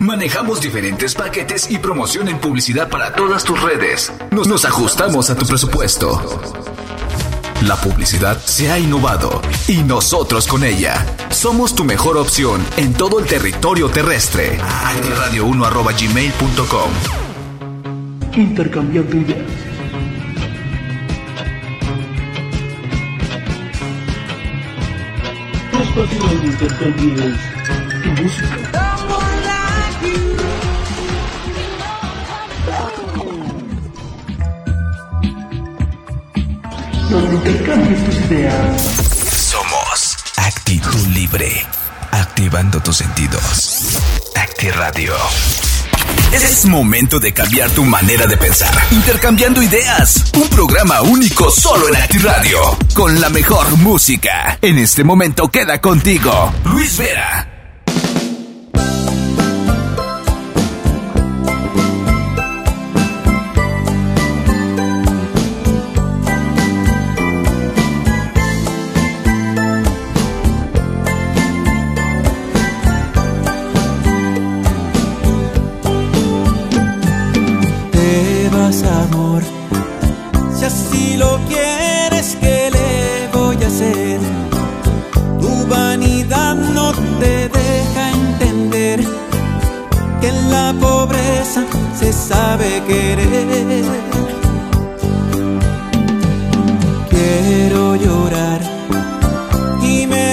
Manejamos diferentes paquetes y promoción en publicidad para todas tus redes. Nos, ajustamos a tu presupuesto. La publicidad se ha innovado y nosotros con ella. Somos tu mejor opción en todo el territorio terrestre. Radio1.gmail.com Intercambiando ideas. Tu música. Donde tus ideas. Somos Actitud Libre. Activando tus sentidos. Acti Radio. Es momento de cambiar tu manera de pensar. Intercambiando ideas. Un programa único solo en Acti Radio. Con la mejor música. En este momento queda contigo. Luis Vera.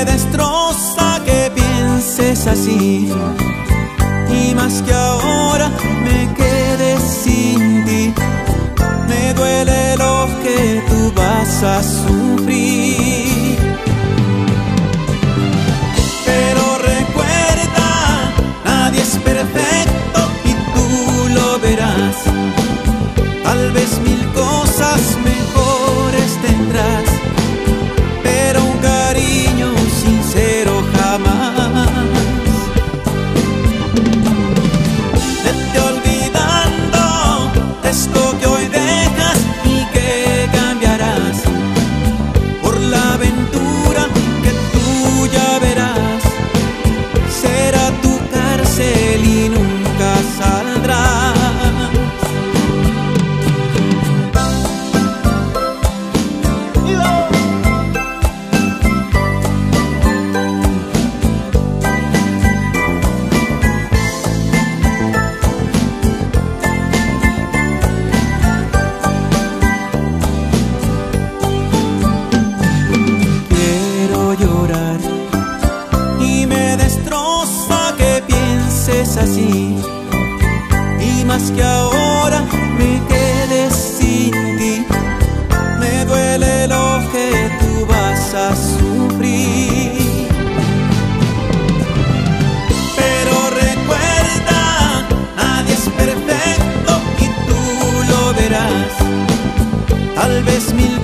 Destroza que pienses así. Y más que ahora me quede sin ti, me duele lo que tú vas a sufrir. Pero recuerda, nadie es perfecto Tal vez mil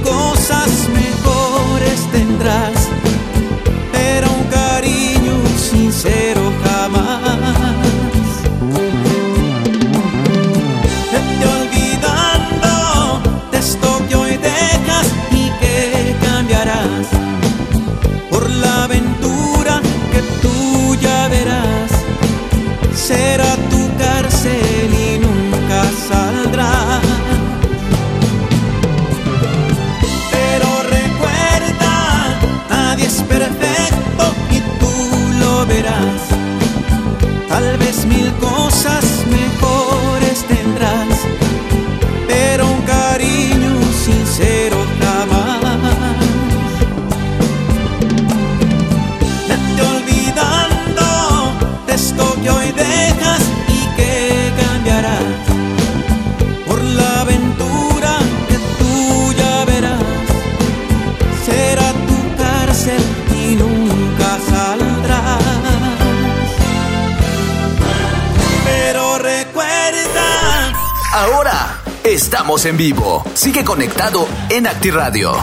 estamos en vivo. Sigue conectado en ActiRadio.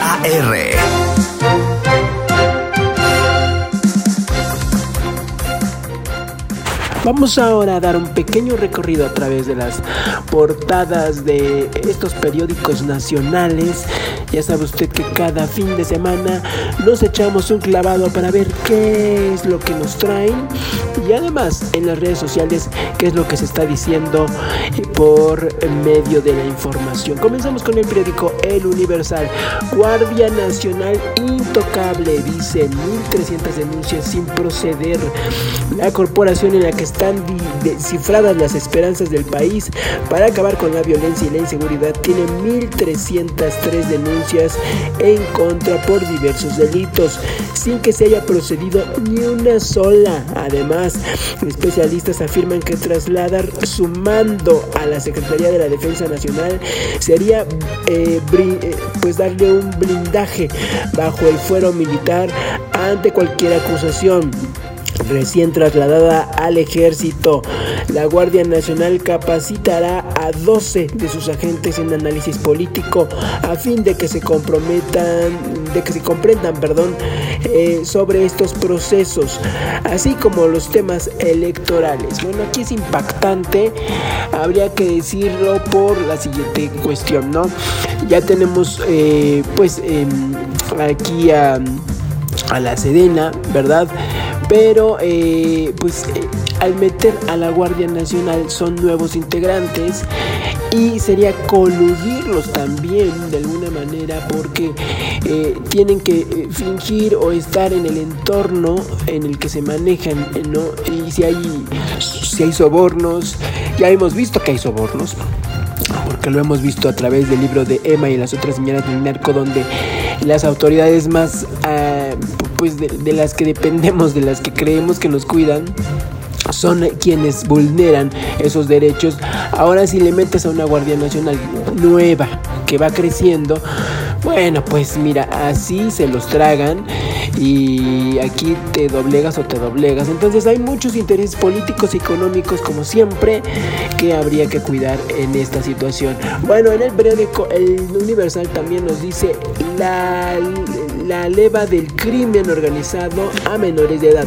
AR. Vamos ahora a dar un pequeño recorrido a través de las portadas de estos periódicos nacionales. Ya sabe usted que cada fin de semana nos echamos un clavado para ver qué es lo que nos traen. y además en las redes sociales qué es lo que se está diciendo por medio de la información. Comenzamos con el periódico El Universal. Guardia Nacional intocable, dice 1.300 denuncias sin proceder. La corporación en la que están cifradas las esperanzas del país para acabar con la violencia y la inseguridad tiene 1.303 denuncias en contra por diversos delitos, sin que se haya procedido ni una sola. Además, especialistas afirman que trasladar su mando a la Secretaría de la Defensa Nacional sería eh, eh, pues darle un blindaje bajo el fuero militar ante cualquier acusación recién trasladada al ejército. La Guardia Nacional capacitará a 12 de sus agentes en análisis político a fin de que se comprometan, de que se comprendan, perdón, eh, sobre estos procesos, así como los temas electorales. Bueno, aquí es impactante, habría que decirlo por la siguiente cuestión, ¿no? Ya tenemos, eh, pues, em, aquí a, a la Sedena, ¿verdad? Pero eh, pues eh, al meter a la Guardia Nacional son nuevos integrantes y sería coludirlos también de alguna manera porque eh, tienen que fingir o estar en el entorno en el que se manejan, ¿no? Y si hay, si hay sobornos, ya hemos visto que hay sobornos porque lo hemos visto a través del libro de Emma y las otras señoras del narco, donde las autoridades más uh, pues de, las que dependemos, de las que creemos que nos cuidan, son quienes vulneran esos derechos. Ahora si le metes a una Guardia Nacional nueva que va creciendo, bueno, pues mira, así se los tragan y aquí te doblegas o te doblegas. Entonces hay muchos intereses políticos y económicos como siempre que habría que cuidar en esta situación. Bueno, en el periódico El Universal también nos dice la la leva del crimen organizado a menores de edad.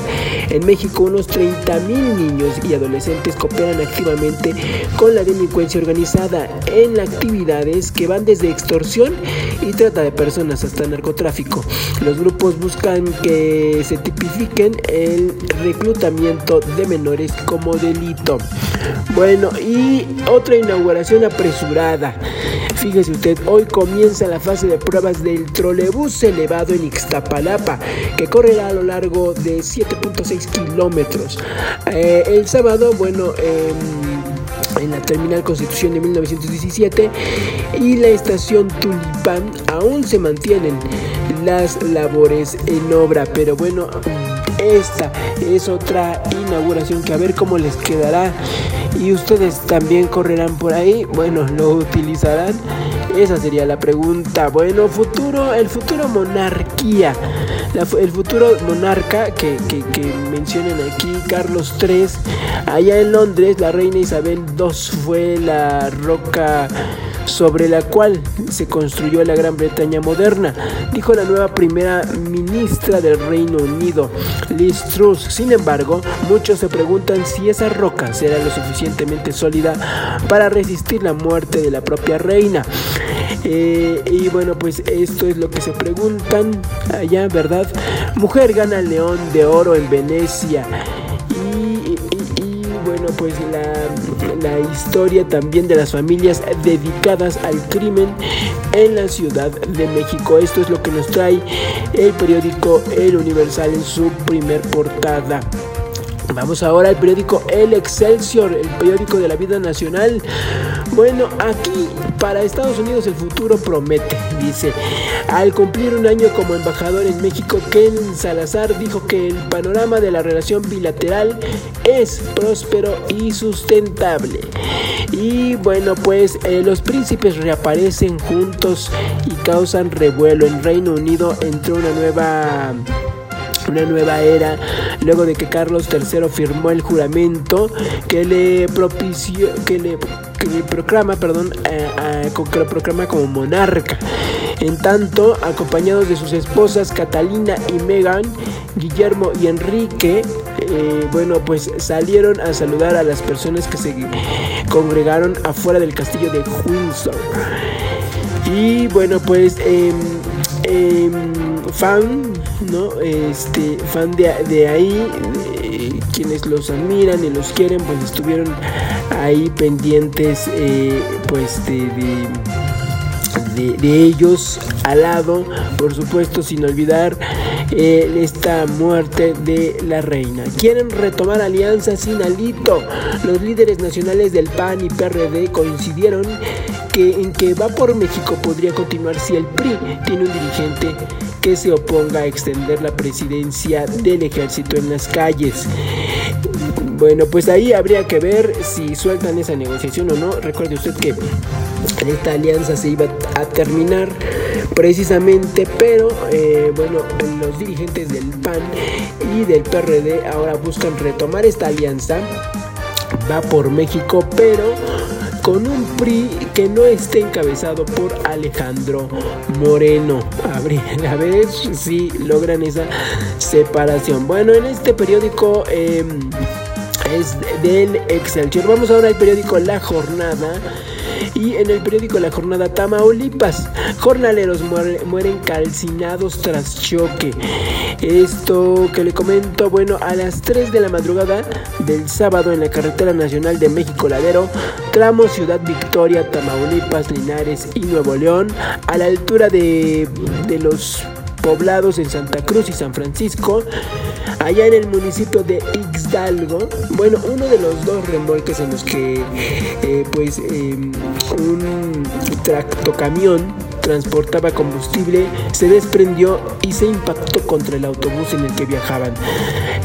En México unos 30 mil niños y adolescentes cooperan activamente con la delincuencia organizada en actividades que van desde extorsión y trata de personas hasta narcotráfico. Los grupos buscan que se tipifiquen el reclutamiento de menores como delito. Bueno, y otra inauguración apresurada. Fíjese usted, hoy comienza la fase de pruebas del trolebús elevado en Ixtapalapa, que correrá a lo largo de 7.6 kilómetros. Eh, el sábado, bueno, en la terminal Constitución de 1917 y la estación Tulipán aún se mantienen las labores en obra, pero bueno, esta es otra inauguración que a ver cómo les quedará y ustedes también correrán por ahí, bueno, lo utilizarán. Esa sería la pregunta. Bueno, futuro, el futuro monarquía. el futuro monarca que, que, que, mencionan aquí, Carlos III, allá en Londres, la reina Isabel II fue la roca sobre la cual se construyó la Gran Bretaña moderna, dijo la nueva primera ministra del Reino Unido, Liz Truss. Sin embargo, muchos se preguntan si esa roca será lo suficientemente sólida para resistir la muerte de la propia reina. Eh, y bueno, pues esto es lo que se preguntan allá, ¿verdad? Mujer gana el león de oro en Venecia. Bueno, pues la la historia también de las familias dedicadas al crimen en la Ciudad de México. Esto es lo que nos trae el periódico El Universal en su primer portada. Vamos ahora al periódico El Excelsior, el periódico de la vida nacional. Bueno, aquí para Estados Unidos el futuro promete, dice. Al cumplir un año como embajador en México, Ken Salazar dijo que el panorama de la relación bilateral es próspero y sustentable. Y bueno, pues eh, los príncipes reaparecen juntos y causan revuelo. En Reino Unido entró una nueva una nueva era luego de que Carlos III firmó el juramento que le propició que le, proclama perdón eh, que lo proclama como monarca. En tanto acompañados de sus esposas Catalina y Megan Guillermo y Enrique eh, bueno pues salieron a saludar a las personas que se congregaron afuera del castillo de Windsor. Y bueno pues eh, fan, ¿no? Este, fan de, ahí, quienes los admiran y los quieren, pues estuvieron ahí pendientes, eh, pues de, de, ellos al lado, por supuesto, sin olvidar eh, esta muerte de la reina. Quieren retomar alianzas sin alito. Los líderes nacionales del PAN y PRD coincidieron que en que va por México podría continuar si el PRI tiene un dirigente que se oponga a extender la presidencia del ejército en las calles. Bueno, pues ahí habría que ver si sueltan esa negociación o no. Recuerde usted que esta alianza se iba a terminar precisamente, pero eh, bueno, los dirigentes del PAN y del PRD ahora buscan retomar esta alianza. Va por México, pero con un PRI que no esté encabezado por Alejandro Moreno. A ver, si logran esa separación. Bueno, en este periódico em, es del Excelsior. Vamos ahora al periódico La Jornada y en el periódico La Jornada Tamaulipas, jornaleros mueren calcinados tras choque. Esto que le comento, bueno, a las 3 de la madrugada del sábado en la carretera nacional de México Ladero, tramo Ciudad Victoria, Tamaulipas, Linares y Nuevo León, a la altura de, de los poblados en Santa Cruz y San Francisco, allá en el municipio de Ixdalgo, bueno, uno de los dos remolques en los que eh, pues em, un tractocamión transportaba combustible se desprendió y se impactó contra el autobús en el que viajaban.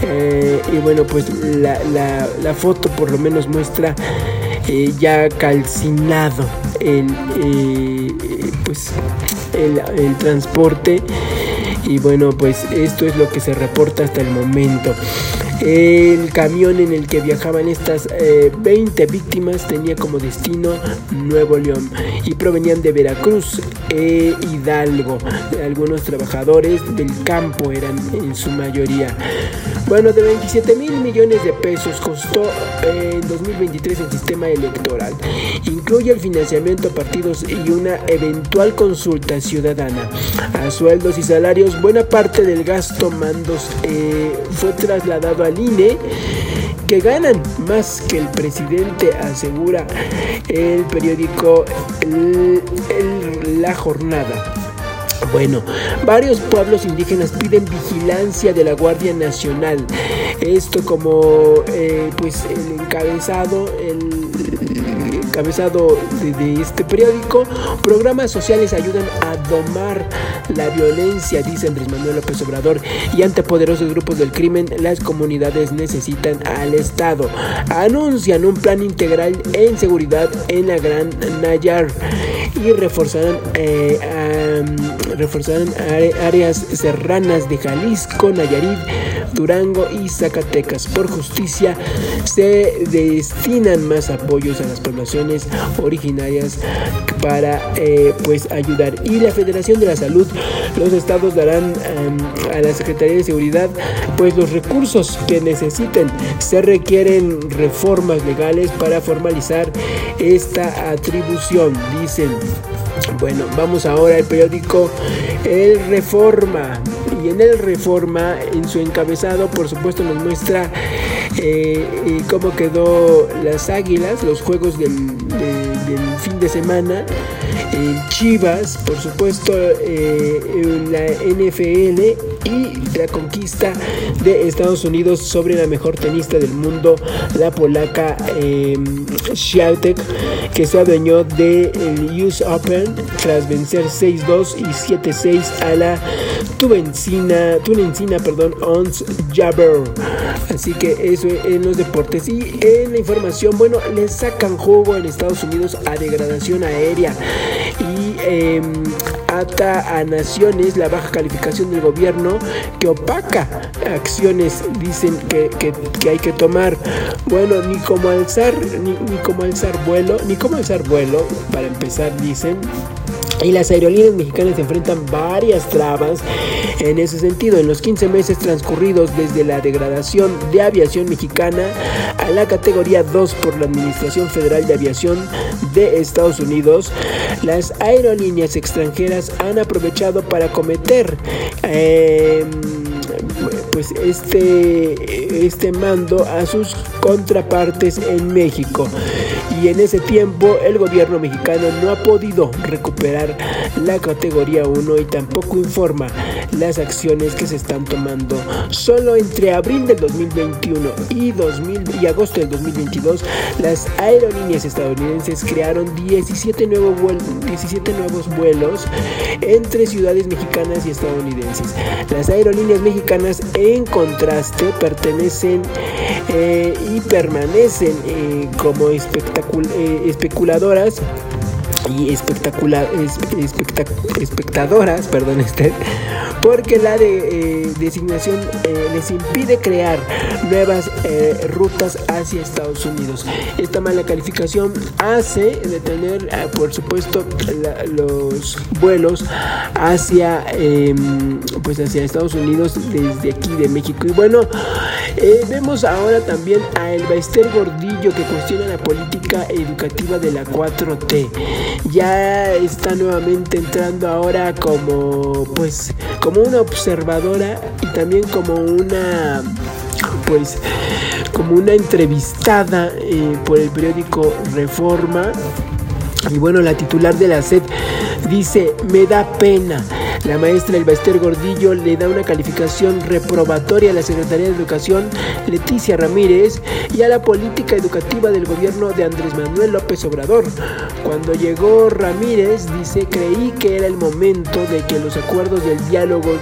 Eh, y bueno, pues la, foto por lo menos muestra eh, ya calcinado el, pues, el transporte y bueno, pues esto es lo que se reporta hasta el momento. El camión en el que viajaban estas 20 eh, víctimas tenía como destino Nuevo León y provenían de Veracruz e Hidalgo. Algunos trabajadores del campo eran en su mayoría. Bueno, de 27 mil millones de pesos costó en 2023 el sistema electoral. Incluye el financiamiento a partidos y una eventual consulta ciudadana. A sueldos y salarios, buena parte del gasto mandos eh, fue trasladado a al que ganan más que el presidente, asegura el periódico La Jornada. Bueno, varios pueblos indígenas piden vigilancia de la Guardia Nacional. Esto como eh, pues el encabezado, el encabezado de, este periódico, programas sociales ayudan a domar la violencia, dice Andrés Manuel López Obrador, y ante poderosos grupos del crimen, las comunidades necesitan al Estado. Anuncian un plan integral en seguridad en la Gran Nayar y reforzarán, eh, reforzarán áreas serranas de Jalisco, Nayarit, Durango y Zacatecas. Por justicia se destinan más apoyos a las poblaciones originarias para eh, pues ayudar. Y la Federación de la Salud, los estados darán em, a la Secretaría de Seguridad pues los recursos que necesiten. Se requieren reformas legales para formalizar esta atribución, dicen. Bueno, vamos ahora al periódico El Reforma. Y en el Reforma, en su encabezado, por supuesto, nos muestra eh, cómo quedó las águilas, los juegos del, fin de semana. Chivas, por supuesto, eh, la NFL y la conquista de Estados Unidos sobre la mejor tenista del mundo, la polaca eh, que se adueñó del US Open tras vencer 6-2 y 7-6 a la Tunencina, Tunencina perdón, Ons Jabber. Así que eso en los deportes. Y en la información, bueno, le sacan juego en Estados Unidos a degradación aérea. Y eh, ata a naciones la baja calificación del gobierno que opaca acciones, dicen que, hay que tomar. Bueno, ni como alzar, ni, ni como alzar vuelo, ni como alzar vuelo, para empezar, dicen. Y las aerolíneas mexicanas enfrentan varias trabas en ese sentido. En los 15 meses transcurridos desde la degradación de aviación mexicana a la categoría 2 por la Administración Federal de Aviación de Estados Unidos, las aerolíneas extranjeras han aprovechado para cometer... Eh, pues este, este mando a sus contrapartes en México. Y en ese tiempo el gobierno mexicano no ha podido recuperar la categoría 1 y tampoco informa las acciones que se están tomando. Solo entre abril del 2021 y, 2000, y agosto del 2022, las aerolíneas estadounidenses crearon 17, nuevos 17 nuevos vuelos entre ciudades mexicanas y estadounidenses. Las aerolíneas mexicanas, en contraste, pertenecen eh, y permanecen eh, como eh, especuladoras y espectacular, espectadoras, perdón, este, porque la de, eh, designación eh, les impide crear nuevas eh, rutas hacia Estados Unidos. Esta mala calificación hace detener, por supuesto, los vuelos hacia, em, pues hacia Estados Unidos desde aquí de México. Y bueno, vemos ahora también a El Baester Gordillo que cuestiona la política educativa de la 4T. Ya está nuevamente entrando ahora como, pues, como una observadora y también como una pues como una entrevistada eh, por el periódico Reforma. Y bueno la titular de la SED dice me da pena la maestra Elbaester Gordillo le da una calificación reprobatoria a la Secretaría de Educación Leticia Ramírez y a la política educativa del gobierno de Andrés Manuel López Obrador. Cuando llegó Ramírez, dice, creí que era el momento de que los acuerdos del diálogo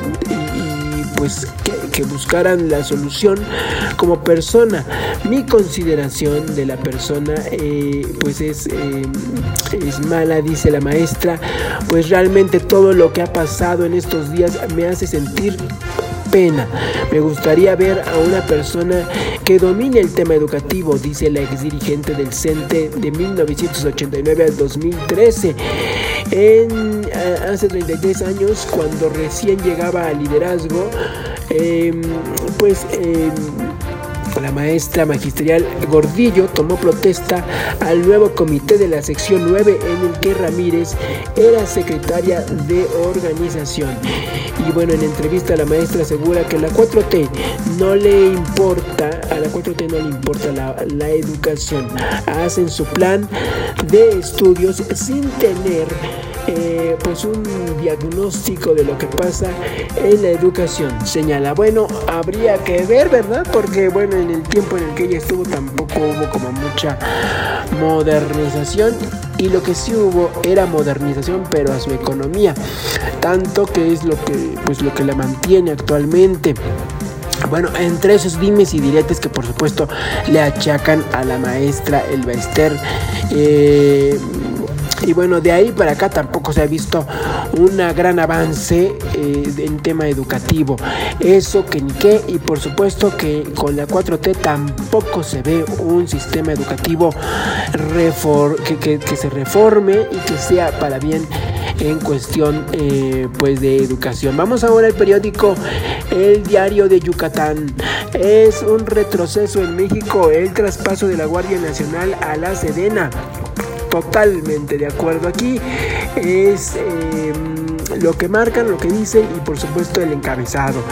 pues que, buscaran la solución como persona. Mi consideración de la persona eh, pues es, eh, es mala, dice la maestra, pues realmente todo lo que ha pasado en estos días me hace sentir Me gustaría ver a una persona que domine el tema educativo, dice la ex dirigente del CENTE de 1989 al 2013. En, eh, hace 33 años, cuando recién llegaba al liderazgo, em, pues... Em, la maestra magisterial Gordillo tomó protesta al nuevo comité de la sección 9 en el que Ramírez era secretaria de organización. Y bueno, en entrevista la maestra asegura que la 4T no le importa, a la 4T no le importa la, la educación. Hacen su plan de estudios sin tener eh, pues un diagnóstico de lo que pasa en la educación. Señala, bueno, habría que ver, ¿verdad? Porque bueno, en el tiempo en el que ella estuvo tampoco hubo como mucha modernización y lo que sí hubo era modernización pero a su economía tanto que es lo que pues lo que la mantiene actualmente bueno, entre esos dimes y diretes que por supuesto le achacan a la maestra Elba Ester, eh, y bueno, de ahí para acá tampoco se ha visto un gran avance eh, en tema educativo. Eso que ni qué. Y por supuesto que con la 4T tampoco se ve un sistema educativo que, se reforme y que sea para bien en cuestión eh, pues de educación. Vamos ahora al periódico El Diario de Yucatán. Es un retroceso en México el traspaso de la Guardia Nacional a la Sedena totalmente de acuerdo aquí. Es em, lo que marcan, lo que dicen y por supuesto el encabezado.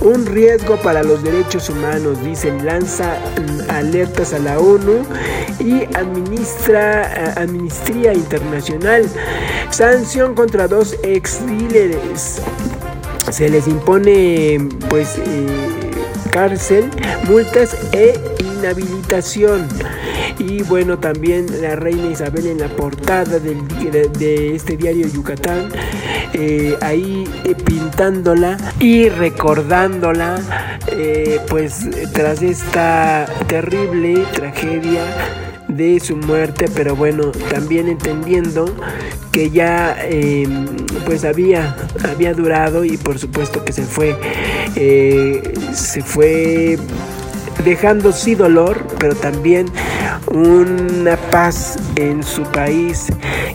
Un riesgo para los derechos humanos, dicen, lanza alertas a la ONU y administra, administría internacional. Sanción contra dos ex líderes. Se les impone pues eh, cárcel, multas e inhabilitación. Y bueno, también la reina Isabel en la portada del, de, este diario Yucatán, eh, ahí eh, pintándola y recordándola, eh, pues tras esta terrible tragedia de su muerte, pero bueno, también entendiendo que ya em, pues había, había durado y por supuesto que se fue, se fue dejando sí dolor, pero también una paz en su país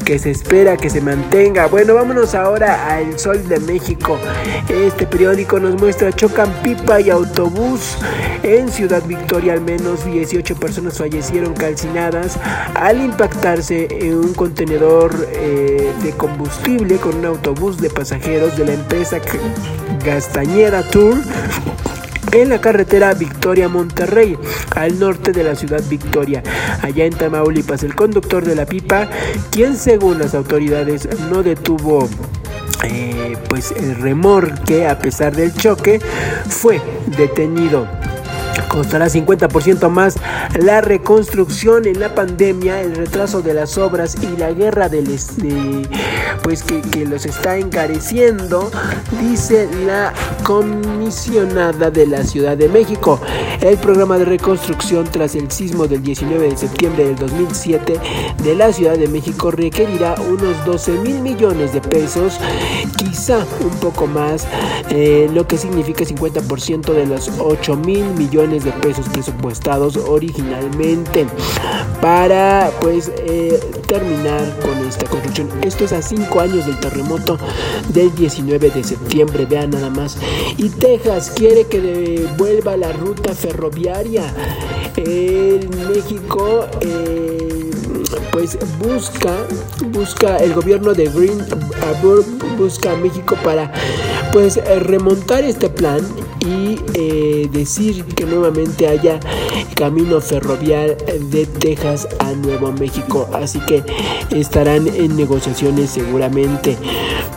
que se espera que se mantenga. Bueno, vámonos ahora a El Sol de México. Este periódico nos muestra chocan pipa y autobús en Ciudad Victoria. Al menos 18 personas fallecieron calcinadas al impactarse en un contenedor eh, de combustible con un autobús de pasajeros de la empresa Gastañera Tour en la carretera Victoria-Monterrey, al norte de la ciudad Victoria, allá en Tamaulipas. El conductor de la pipa, quien según las autoridades no detuvo eh, pues el remorque a pesar del choque, fue detenido. Costará 50% más la reconstrucción en la pandemia, el retraso de las obras y la guerra del pues que, que, los está encareciendo, dice la comisionada de la Ciudad de México. El programa de reconstrucción tras el sismo del 19 de septiembre del 2007 de la Ciudad de México requerirá unos 12 mil millones de pesos, quizá un poco más, eh, lo que significa 50% de los 8 mil millones de pesos presupuestados originalmente para pues eh, terminar con esta construcción. Esto es a cinco años del terremoto del 19 de septiembre, vean nada más. Y Texas quiere que devuelva la ruta ferroviaria. En México eh, pues busca, busca el gobierno de Green busca a México para pues remontar este plan y eh, decir que nuevamente haya camino ferroviario de Texas a Nuevo México. Así que estarán en negociaciones seguramente.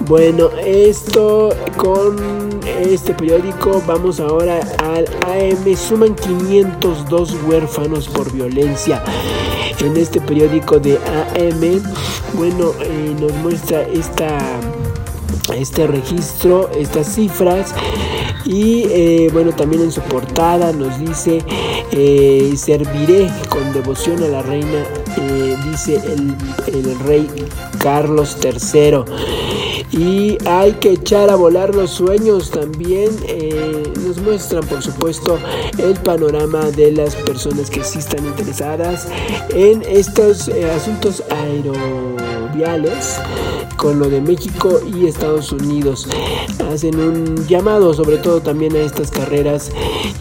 Bueno, esto con este periódico. Vamos ahora al AM. Suman 502 huérfanos por violencia. En este periódico de AM, bueno, eh, nos muestra esta este registro, estas cifras y eh, bueno también en su portada nos dice eh, serviré con devoción a la reina eh, dice el, el, rey Carlos III y hay que echar a volar los sueños también nos muestran por supuesto el panorama de las personas que sí están interesadas en estos asuntos aeroviales con lo de México y Estados Unidos. Hacen un llamado sobre todo también a estas carreras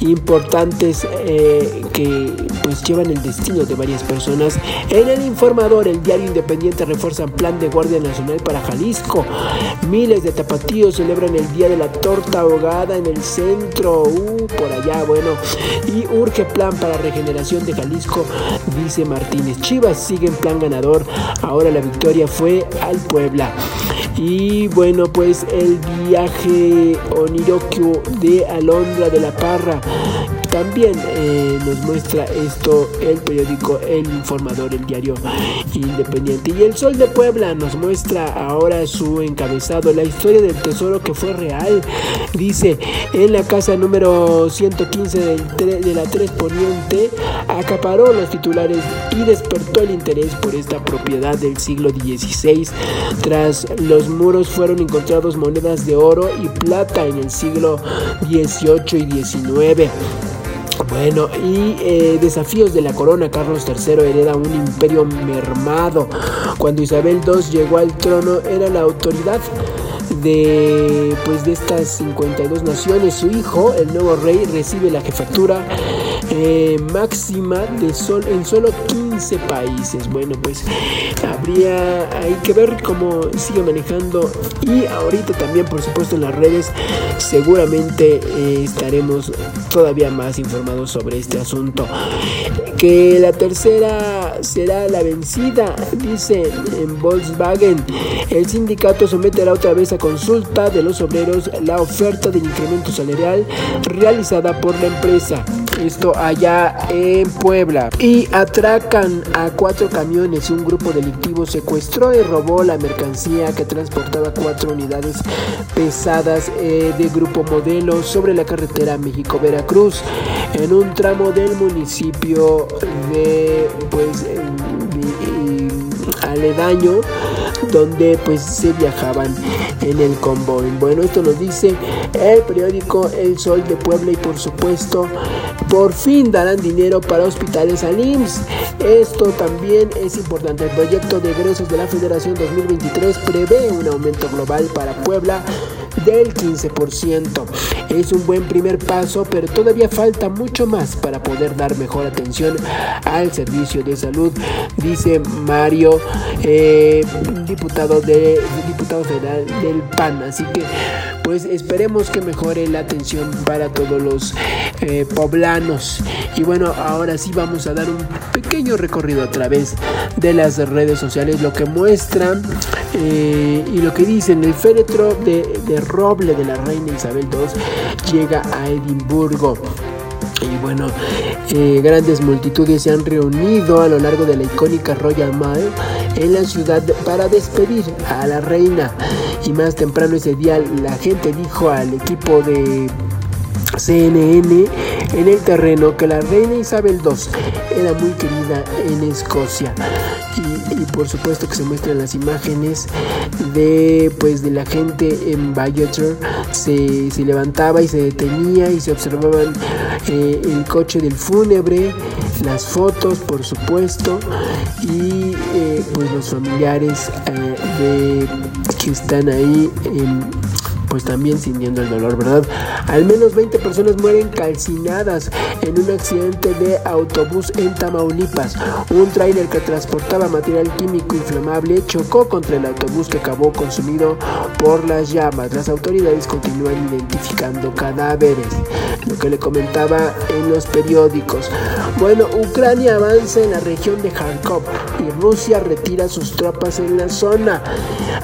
importantes eh, que pues llevan el destino de varias personas. En el informador, el diario independiente refuerza plan de Guardia Nacional para Jalisco. Miles de tapatíos celebran el Día de la Torta Ahogada en el centro. Uh, por allá, bueno. Y urge plan para regeneración de Jalisco, dice Martínez. Chivas sigue en plan ganador. Ahora la victoria fue al Puebla. Y bueno, pues el viaje onirokio de Alondra de la Parra también eh, nos muestra esto el periódico El Informador, el diario independiente. Y el Sol de Puebla nos muestra ahora su encabezado, la historia del tesoro que fue real. Dice, en la casa número 115 de la 3 Poniente, acaparó los titulares y despertó el interés por esta propiedad del siglo XVI. Tras los muros fueron encontrados monedas de oro y plata en el siglo XVIII y XIX. Bueno, y eh, desafíos de la corona, Carlos III hereda un imperio mermado. Cuando Isabel II llegó al trono era la autoridad de pues de estas 52 naciones. Su hijo, el nuevo rey, recibe la jefatura eh, máxima de sol, en solo 15 países. Bueno, pues habría hay que ver cómo sigue manejando y ahorita también, por supuesto, en las redes seguramente eh, estaremos todavía más informados sobre este asunto. Que la tercera será la vencida, dice en Volkswagen. El sindicato someterá otra vez a consulta de los obreros la oferta del incremento salarial realizada por la empresa. Esto allá en Puebla. Y atracan a cuatro camiones. Un grupo delictivo secuestró y robó la mercancía que transportaba cuatro unidades pesadas eh, de grupo modelo sobre la carretera México-Veracruz en un tramo del municipio de pues aledaño donde pues se viajaban en el convoy. Bueno, esto nos dice el periódico El Sol de Puebla y por supuesto por fin darán dinero para hospitales al IMSS. Esto también es importante. El proyecto de egresos de la Federación 2023 prevé un aumento global para Puebla del 15%. Es un buen primer paso, pero todavía falta mucho más para poder dar mejor atención al servicio de salud, dice Mario, eh, diputado, de, diputado federal del PAN. Así que, pues esperemos que mejore la atención para todos los eh, poblanos. Y bueno, ahora sí vamos a dar un pequeño recorrido a través de las redes sociales, lo que muestran eh, y lo que dicen. El féretro de roble de la reina Isabel II llega a Edimburgo. Y bueno, eh, grandes multitudes se han reunido a lo largo de la icónica Royal Mile en la ciudad para despedir a la reina. Y más temprano ese día la gente dijo al equipo de CNN en el terreno que la reina Isabel II era muy querida en Escocia y, por supuesto que se muestran las imágenes de pues de la gente en Viator se, levantaba y se detenía y se observaban eh, el coche del fúnebre las fotos por supuesto y eh, pues los familiares eh, de que están ahí en pues también sintiendo el dolor, ¿verdad? Al menos 20 personas mueren calcinadas en un accidente de autobús en Tamaulipas. Un tráiler que transportaba material químico inflamable chocó contra el autobús que acabó consumido por las llamas. Las autoridades continúan identificando cadáveres, lo que le comentaba en los periódicos. Bueno, Ucrania avanza en la región de Kharkov y Rusia retira sus tropas en la zona.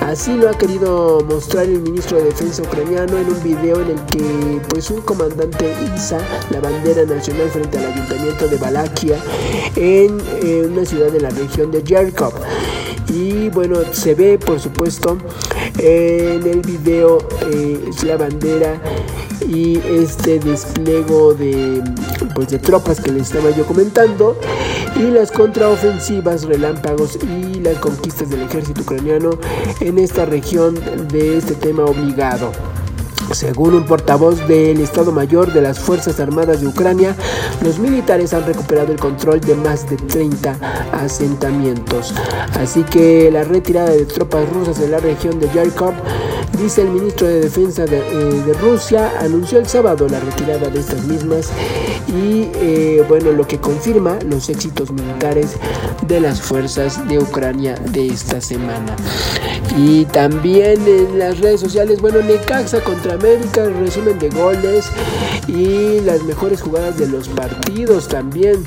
Así lo ha querido mostrar el ministro de Defensa ucraniano en un video en el que pues un comandante iza la bandera nacional frente al ayuntamiento de Valaquia en, una ciudad de la región de Jerkov y bueno se ve por supuesto en el video eh, la bandera y este despliego de pues de tropas que les estaba yo comentando y las contraofensivas relámpagos y las conquistas del ejército ucraniano en esta región de este tema obligado. Según un portavoz del Estado Mayor de las Fuerzas Armadas de Ucrania, los militares han recuperado el control de más de 30 asentamientos. Así que la retirada de tropas rusas de la región de Yarkov, dice el ministro de Defensa de, eh, Rusia, anunció el sábado la retirada de estas mismas y eh, bueno, lo que confirma los éxitos militares de las fuerzas de Ucrania de esta semana. Y también en las redes sociales, bueno, Necaxa contra América, resumen de goles y las mejores jugadas de los partidos también.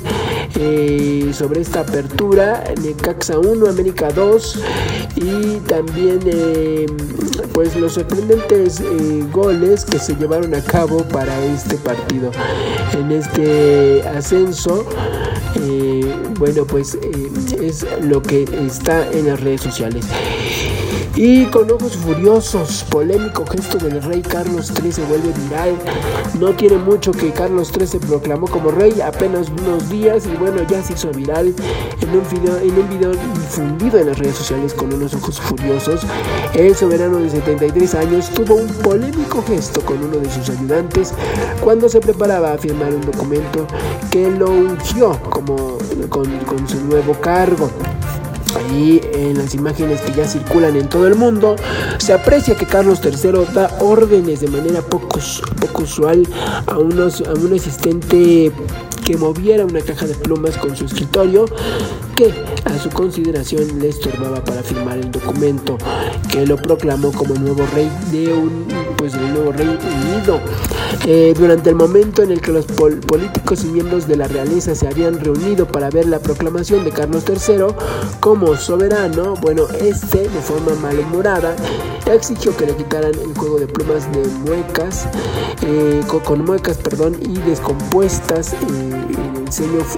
Eh, sobre esta apertura, Necaxa 1, América 2 y también eh, pues los sorprendentes eh, goles que se llevaron a cabo para este partido. En este ascenso, bueno pues es lo que está en las redes sociales. Y con ojos furiosos, polémico gesto del rey Carlos III se vuelve viral. No tiene mucho que Carlos III se proclamó como rey, apenas unos días y bueno, ya se hizo viral en un video, en un video difundido en las redes sociales con unos ojos furiosos. El soberano de 73 años tuvo un polémico gesto con uno de sus ayudantes cuando se preparaba a firmar un documento que lo ungió como con, con su nuevo cargo. Ahí en las imágenes que ya circulan en todo el mundo, se aprecia que Carlos III da órdenes de manera poco, usual a, unos, a un asistente que moviera una caja de plumas con su escritorio que a su consideración le estorbaba para firmar el documento que lo proclamó como nuevo rey de un pues el nuevo rey unido eh, durante el momento en el que los políticos y miembros de la realeza se habían reunido para ver la proclamación de Carlos III como soberano, bueno, este de forma malhumorada exigió que le quitaran el juego de plumas de muecas, eh, con, muecas, perdón, y descompuestas eh,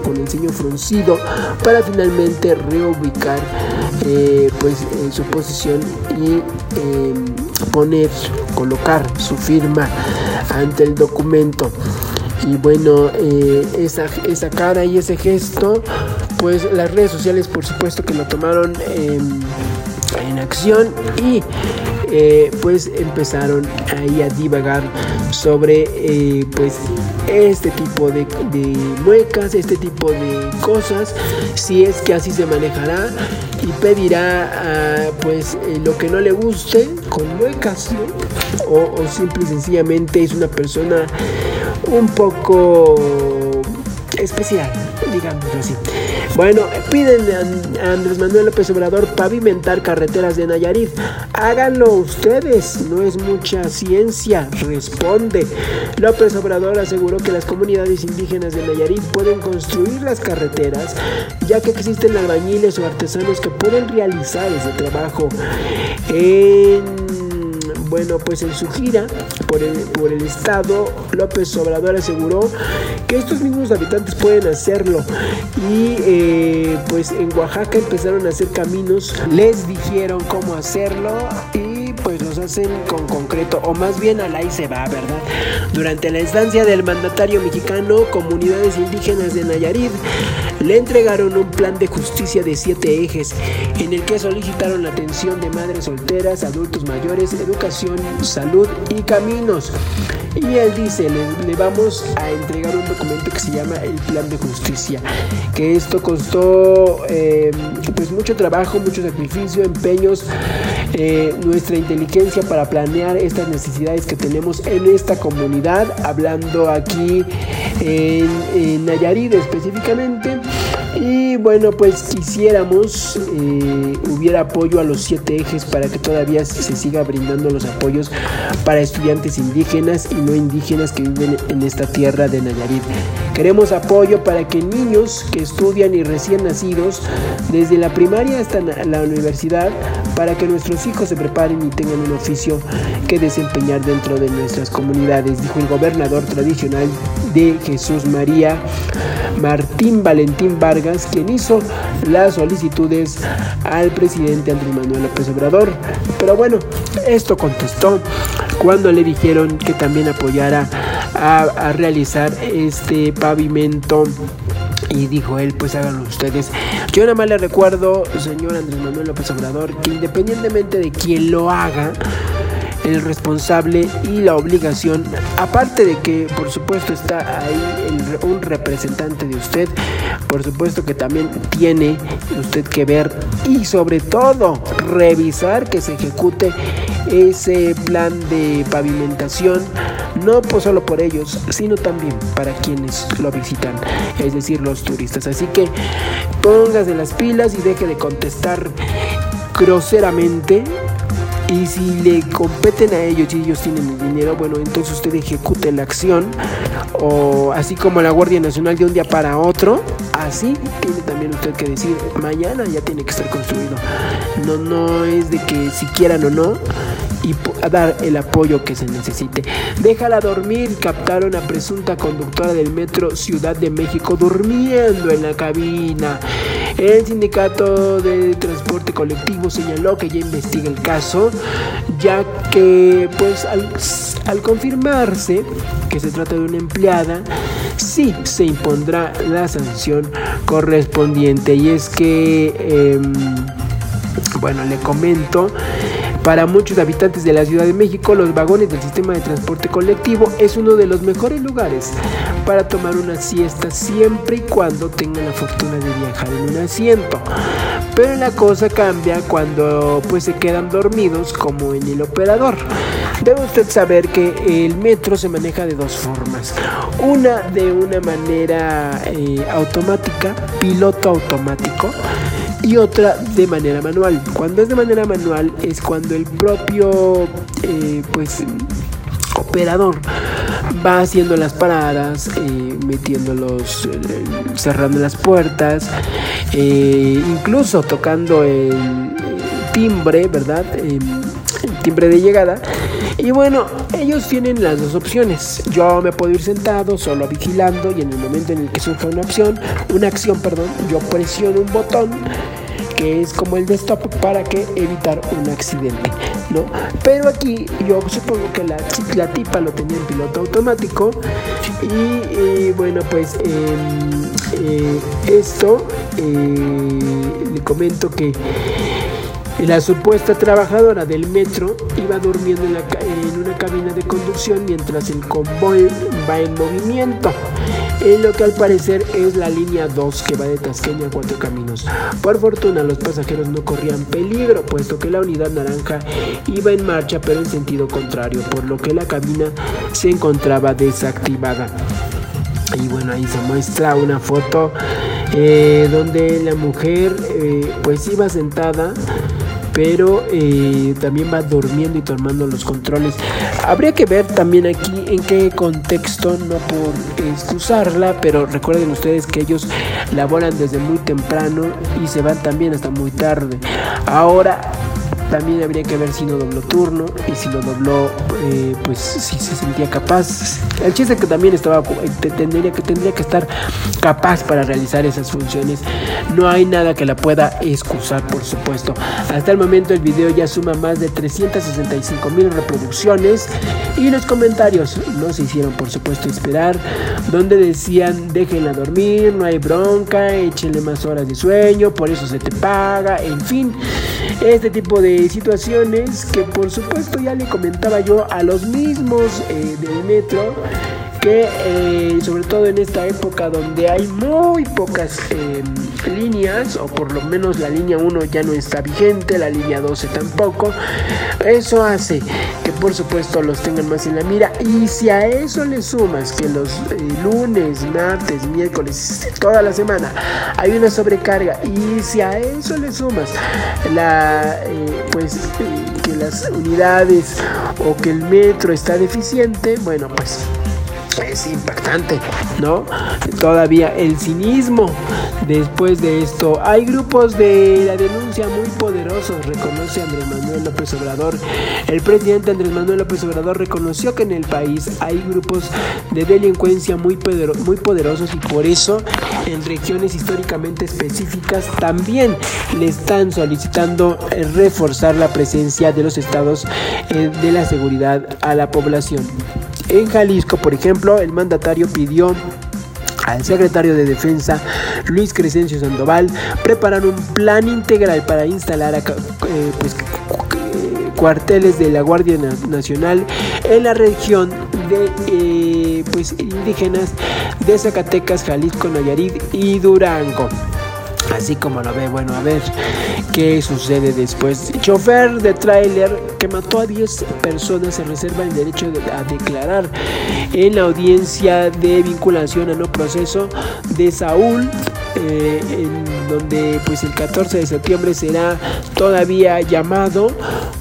con el ceño fruncido para finalmente reubicar pues su posición y em, poner, colocar su firma ante el documento. Y bueno, eh, esa, esa cara y ese gesto, pues las redes sociales por supuesto que lo tomaron en, acción y eh, pues empezaron ahí a divagar sobre eh, pues este tipo de, muecas, este tipo de cosas, si es que así se manejará y pedirá pues lo que no le guste con muecas, o, o simple y sencillamente es una persona un poco especial, digamos así. Bueno, piden a Andrés Manuel López Obrador pavimentar carreteras de Nayarit. Háganlo ustedes, no es mucha ciencia, responde. López Obrador aseguró que las comunidades indígenas de Nayarit pueden construir las carreteras, ya que existen albañiles o artesanos que pueden realizar ese trabajo. Bueno, pues en su gira por el, por el estado, López Obrador aseguró que estos mismos habitantes pueden hacerlo. Y eh, pues en Oaxaca empezaron a hacer caminos, les dijeron cómo hacerlo y pues los hacen con concreto, o más bien al ahí se va, ¿verdad? Durante la estancia del mandatario mexicano, comunidades indígenas de Nayarit le entregaron un plan de justicia de siete ejes, en el que solicitaron la atención de madres solteras, adultos mayores, educación, salud y caminos. Y él dice, le, vamos a entregar un documento que se llama el plan de justicia, que esto costó eh, pues mucho trabajo, mucho sacrificio, empeños, eh, nuestra inteligencia para planear estas necesidades que tenemos en esta comunidad, hablando aquí en, en específicamente. Y bueno, pues quisiéramos eh, hubiera apoyo a los siete ejes para que todavía se siga brindando los apoyos para estudiantes indígenas y no indígenas que viven en esta tierra de Nayarit. Queremos apoyo para que niños que estudian y recién nacidos, desde la primaria hasta la universidad, para que nuestros hijos se preparen y tengan un oficio que desempeñar dentro de nuestras comunidades, dijo el gobernador tradicional de Jesús María, Martín Valentín Vargas, quien hizo las solicitudes al presidente Andrés Manuel López Obrador. Pero bueno, esto contestó cuando le dijeron que también apoyara a, realizar este pavimento y dijo él, pues háganlo ustedes. Yo nada más le recuerdo, señor Andrés Manuel López Obrador, que independientemente de quién lo haga, el responsable y la obligación, aparte de que por supuesto está ahí un representante de usted, por supuesto que también tiene usted que ver y sobre todo revisar que se ejecute ese plan de pavimentación, no pues solo por ellos, sino también para quienes lo visitan, es decir, los turistas. Así que póngase las pilas y deje de contestar groseramente y si le competen a ellos y ellos tienen el dinero, bueno, entonces usted ejecute la acción. O así como la Guardia Nacional de un día para otro, así tiene también usted que decir, mañana ya tiene que estar construido. No, no es de que si quieran o no, y dar el apoyo que se necesite. Déjala dormir, captaron a presunta conductora del metro Ciudad de México durmiendo en la cabina. El sindicato de transporte colectivo señaló que ya investiga el caso, ya que pues al, confirmarse que se trata de una empleada, sí se impondrá la sanción correspondiente. Y es que, em, bueno, le comento para muchos habitantes de la Ciudad de México, los vagones del sistema de transporte colectivo es uno de los mejores lugares para tomar una siesta siempre y cuando tengan la fortuna de viajar en un asiento. Pero la cosa cambia cuando pues se quedan dormidos como en el operador. Debe usted saber que el metro se maneja de dos formas. Una de una manera eh, automática, piloto automático y otra de manera manual. Cuando es de manera manual es cuando el propio eh, pues operador va haciendo las paradas, eh, metiendo los, eh, cerrando las puertas, incluso tocando el, timbre, ¿verdad? el timbre de llegada. Y bueno, ellos tienen las dos opciones. Yo me puedo ir sentado, solo vigilando, y en el momento en el que surja una opción, una acción, perdón, yo presiono un botón es como el de stop para que evitar un accidente, ¿no? Pero aquí yo supongo que la, la tipa lo tenía en piloto automático y, bueno, pues em, eh, esto eh, le comento que la supuesta trabajadora del metro iba durmiendo en, una cabina de conducción mientras el convoy va en movimiento, en lo que al parecer es la línea 2 que va de Tasqueña a Cuatro Caminos. Por fortuna los pasajeros no corrían peligro, puesto que la unidad naranja iba en marcha pero en sentido contrario, por lo que la cabina se encontraba desactivada. Y bueno, ahí se muestra una foto eh, donde la mujer eh, pues iba sentada pero eh, también va durmiendo y tomando los controles. Habría que ver también aquí en qué contexto, no por excusarla, pero recuerden ustedes que ellos laboran desde muy temprano y se van también hasta muy tarde. Ahora también habría que ver si no dobló turno y si lo dobló, eh, pues si se sentía capaz. El chiste que también estaba, tendría que, tendría que estar capaz para realizar esas funciones. No hay nada que la pueda excusar, por supuesto. Hasta el momento el video ya suma más de 365 mil reproducciones y los comentarios no se hicieron, por supuesto, esperar, donde decían déjenla dormir, no hay bronca, échenle más horas de sueño, por eso se te paga, en fin, este tipo de situaciones que por supuesto ya le comentaba yo a los mismos eh, del metro que eh, sobre todo en esta época donde hay muy pocas em, líneas, o por lo menos la línea 1 ya no está vigente, la línea 12 tampoco, eso hace que por supuesto los tengan más en la mira. Y si a eso le sumas que los eh, lunes, martes, miércoles, toda la semana hay una sobrecarga, y si a eso le sumas la, eh, pues, que las unidades o que el metro está deficiente, bueno, pues es impactante, ¿no? Todavía el cinismo después de esto. Hay grupos de la denuncia muy poderosos, reconoce Andrés Manuel López Obrador. El presidente Andrés Manuel López Obrador reconoció que en el país hay grupos de delincuencia muy, muy poderosos y por eso en regiones históricamente específicas también le están solicitando reforzar la presencia de los estados eh, de la seguridad a la población. En Jalisco, por ejemplo, el mandatario pidió al secretario de Defensa, Luis Crescencio Sandoval, preparar un plan integral para instalar eh, pues, cuarteles de la Guardia Nacional en la región de eh, pues, indígenas de Zacatecas, Jalisco, Nayarit y Durango. Así como lo ve, bueno, a ver qué sucede después. Chofer de tráiler que mató a 10 personas se reserva el derecho a declarar en la audiencia de vinculación a no proceso de Saúl eh, en donde pues el 14 de septiembre será todavía llamado.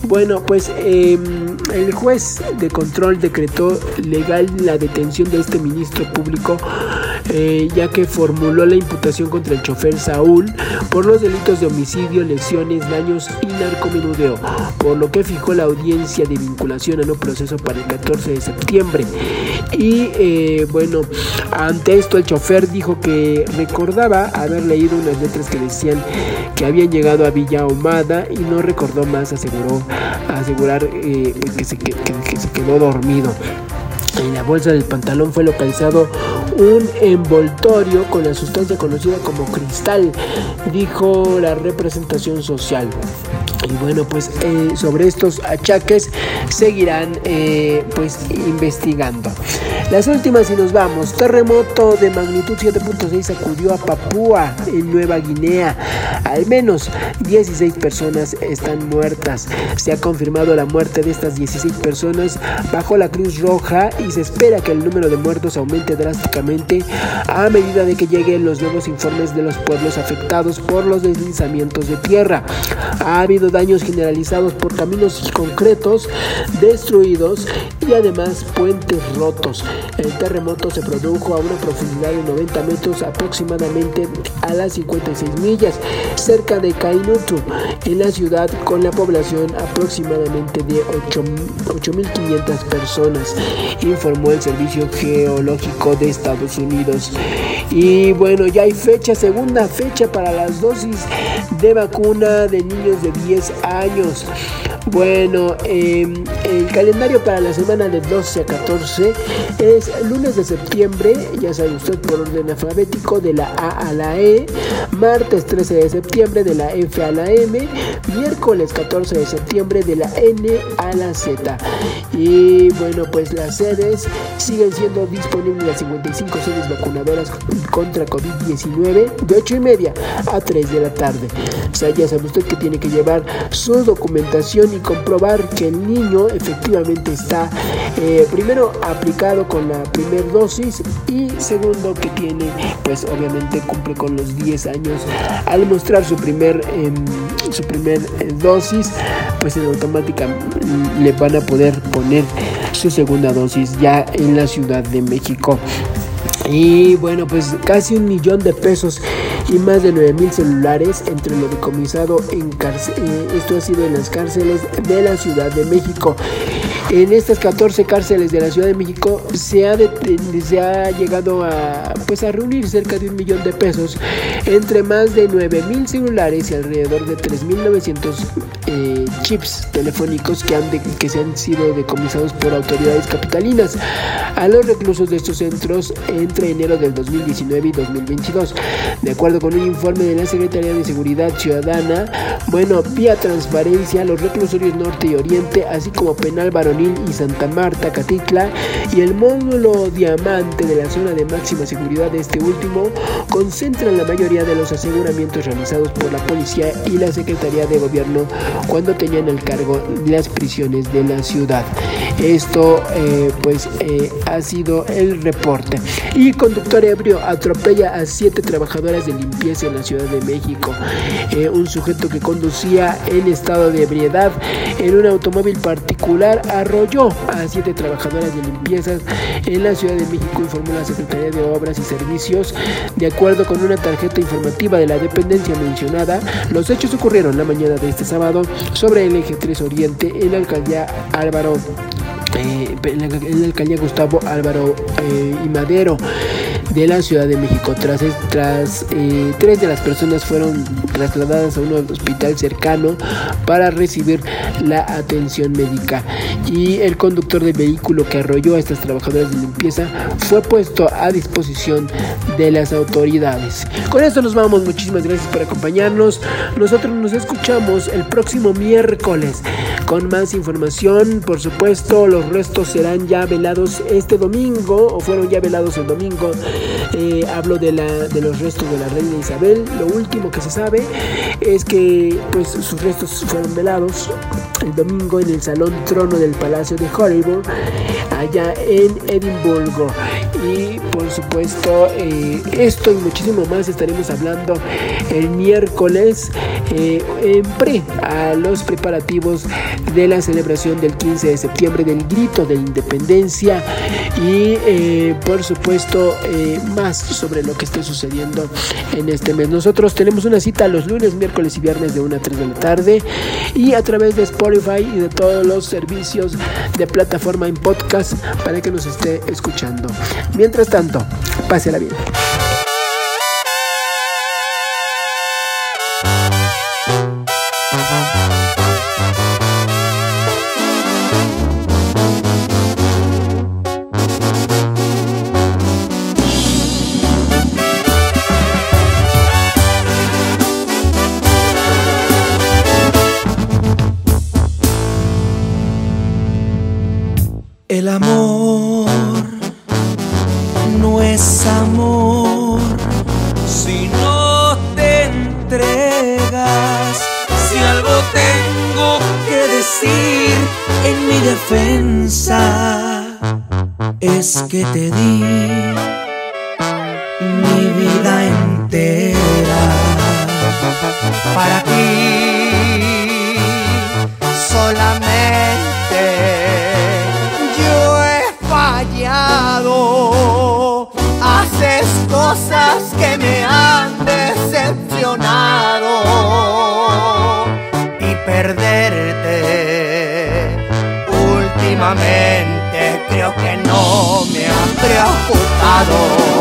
Bueno, pues em, el juez de control decretó legal la detención de este ministro público eh, ya que formuló la imputación contra el chofer Saúl por los delitos de homicidio, lesiones, daños y narcomenudeo, por lo que fijó la audiencia de vinculación a no proceso para el 14 de septiembre. Y eh, bueno, ante esto el chofer dijo que recordaba haber leído unas letras que decían que habían llegado a Villa Ahumada y no recordó más, aseguró, asegurar eh, que, se, que se quedó dormido. En la bolsa del pantalón fue localizado un envoltorio con la sustancia conocida como cristal, dijo la representación social. Y bueno, pues eh, sobre estos achaques seguirán eh, pues investigando. Las últimas y nos vamos. Terremoto de magnitud 7.6 sacudió a Papúa en Nueva Guinea. Al menos 16 personas están muertas. Se ha confirmado la muerte de estas 16 personas bajo la Cruz Roja y se espera que el número de muertos aumente drásticamente a medida de que lleguen los nuevos informes de los pueblos afectados por los deslizamientos de tierra. Ha habido daños generalizados por caminos concretos destruidos y además puentes rotos. El terremoto se produjo a una profundidad de 90 metros aproximadamente a las 56 millas cerca de Kainutu, en la ciudad con la población aproximadamente de 8.500 personas, informó el Servicio Geológico de Estados Unidos. Y bueno, ya hay fecha, segunda fecha para las dosis de vacuna de niños de 10 años. Bueno, em, el calendario para la semana de 12 a 14 es lunes de septiembre, ya sabe usted por orden alfabético, de la A a la E, martes 13 de septiembre de la F a la M, miércoles 14 de septiembre de la N a la Z. Y bueno, pues las sedes siguen siendo disponibles las 55 sedes vacunadoras contra COVID-19 de 8 y media a 3 de la tarde. Ya sabe usted que tiene que llevar su documentación y comprobar que el niño efectivamente está eh, primero aplicado con la primera dosis y segundo que tiene pues obviamente cumple con los 10 años al mostrar su primer em, su primer eh, dosis pues en automática le van a poder poner su segunda dosis ya en la Ciudad de México. Y bueno, pues casi un millón de pesos y más de 9 mil celulares entre lo decomisado en. Eh, esto ha sido en las cárceles de la Ciudad de México. En estas 14 cárceles de la Ciudad de México se ha, se ha llegado a, pues a reunir cerca de un millón de pesos entre más de 9 mil celulares y alrededor de 3.900 eh, chips telefónicos que, han que se han sido decomisados por autoridades capitalinas a los reclusos de estos centros entre enero del 2019 y 2022. De acuerdo con un informe de la Secretaría de Seguridad Ciudadana, bueno, vía transparencia, los reclusorios norte y oriente, así como penal varonil y Santa Marta, Catitla, y el módulo diamante de la zona de máxima seguridad de este último, concentran la mayoría de los aseguramientos realizados por la policía y la Secretaría de Gobierno cuando tenían el cargo las prisiones de la ciudad. Esto eh, pues eh, ha sido el reporte. Conductor ebrio atropella a siete trabajadoras de limpieza en la Ciudad de México. Eh, un sujeto que conducía en estado de ebriedad en un automóvil particular arrolló a siete trabajadoras de limpieza en la Ciudad de México, informó la Secretaría de Obras y Servicios. De acuerdo con una tarjeta informativa de la dependencia mencionada, los hechos ocurrieron la mañana de este sábado sobre el eje 3 Oriente en la alcaldía Álvaro eh, en la alcaldía Gustavo Álvaro eh, y Madero de la Ciudad de México. Tras, tras eh, tres de las personas fueron trasladadas a un hospital cercano para recibir la atención médica y el conductor del vehículo que arrolló a estas trabajadoras de limpieza fue puesto a disposición de las autoridades. Con esto nos vamos, muchísimas gracias por acompañarnos. Nosotros nos escuchamos el próximo miércoles con más información. Por supuesto, los restos serán ya velados este domingo o fueron ya velados el domingo eh, hablo de, la, de los restos de la reina Isabel. Lo último que se sabe es que pues, sus restos fueron velados el domingo en el Salón Trono del Palacio de Hollywood, allá en Edimburgo. Y supuesto, eh, esto y muchísimo más estaremos hablando el miércoles eh, en pre a los preparativos de la celebración del 15 de septiembre del grito de independencia y por supuesto más sobre lo que esté sucediendo en este mes. Nosotros tenemos una cita los lunes, miércoles y viernes de 1 a 3 de la tarde y a través de Spotify y de todos los servicios de plataforma en podcast para que nos esté escuchando. Mientras tanto, pásela bien. Haces cosas que me han decepcionado y perderte últimamente creo que no me ha preocupado.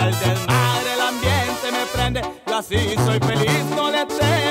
sal del mar, el ambiente me prende, yo así soy feliz, no le tengo.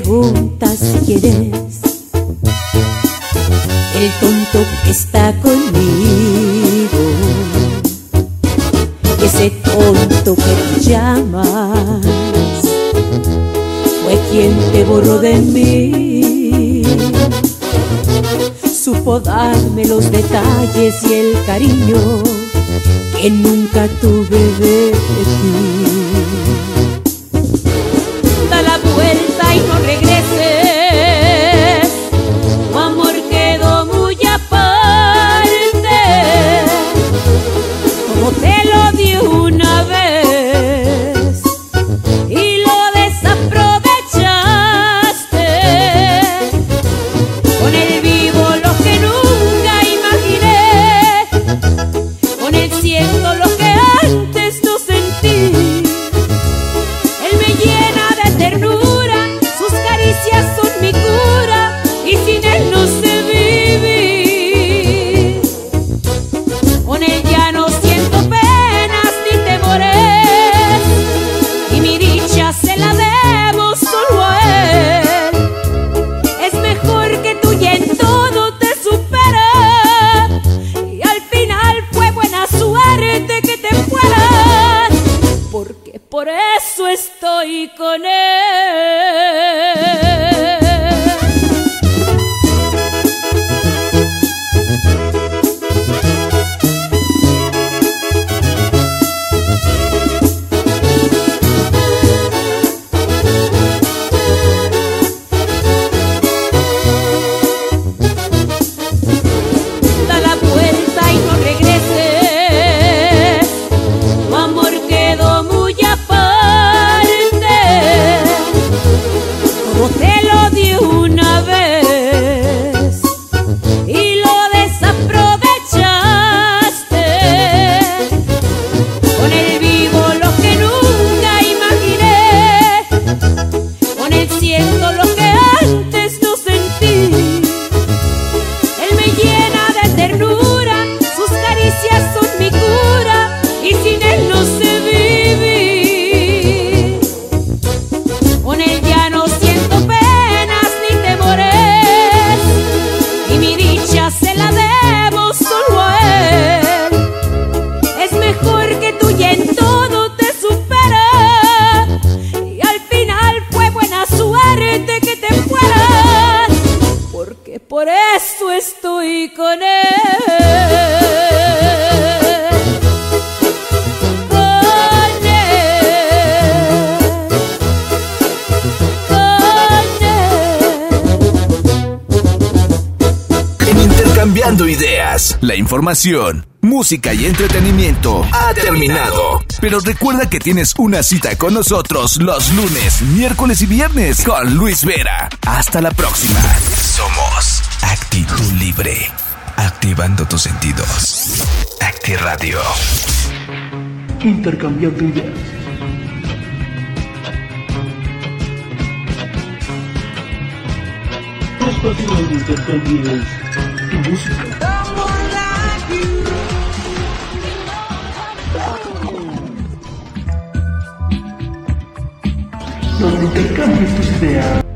preguntas quién es. El tonto que está conmigo, ese tonto que tú llamas, fue quien te borró de mí. Supo darme los detalles y el cariño que nunca tuve de ti. Información, música y entretenimiento ha terminado. Pero recuerda que tienes una cita con nosotros los lunes, miércoles y viernes con Luis Vera. Hasta la próxima. Somos Actitud Libre. Activando tus sentidos. Acti Radio. Intercambiando ideas. Donde intercambies tu música. Donde intercambies tus ideas.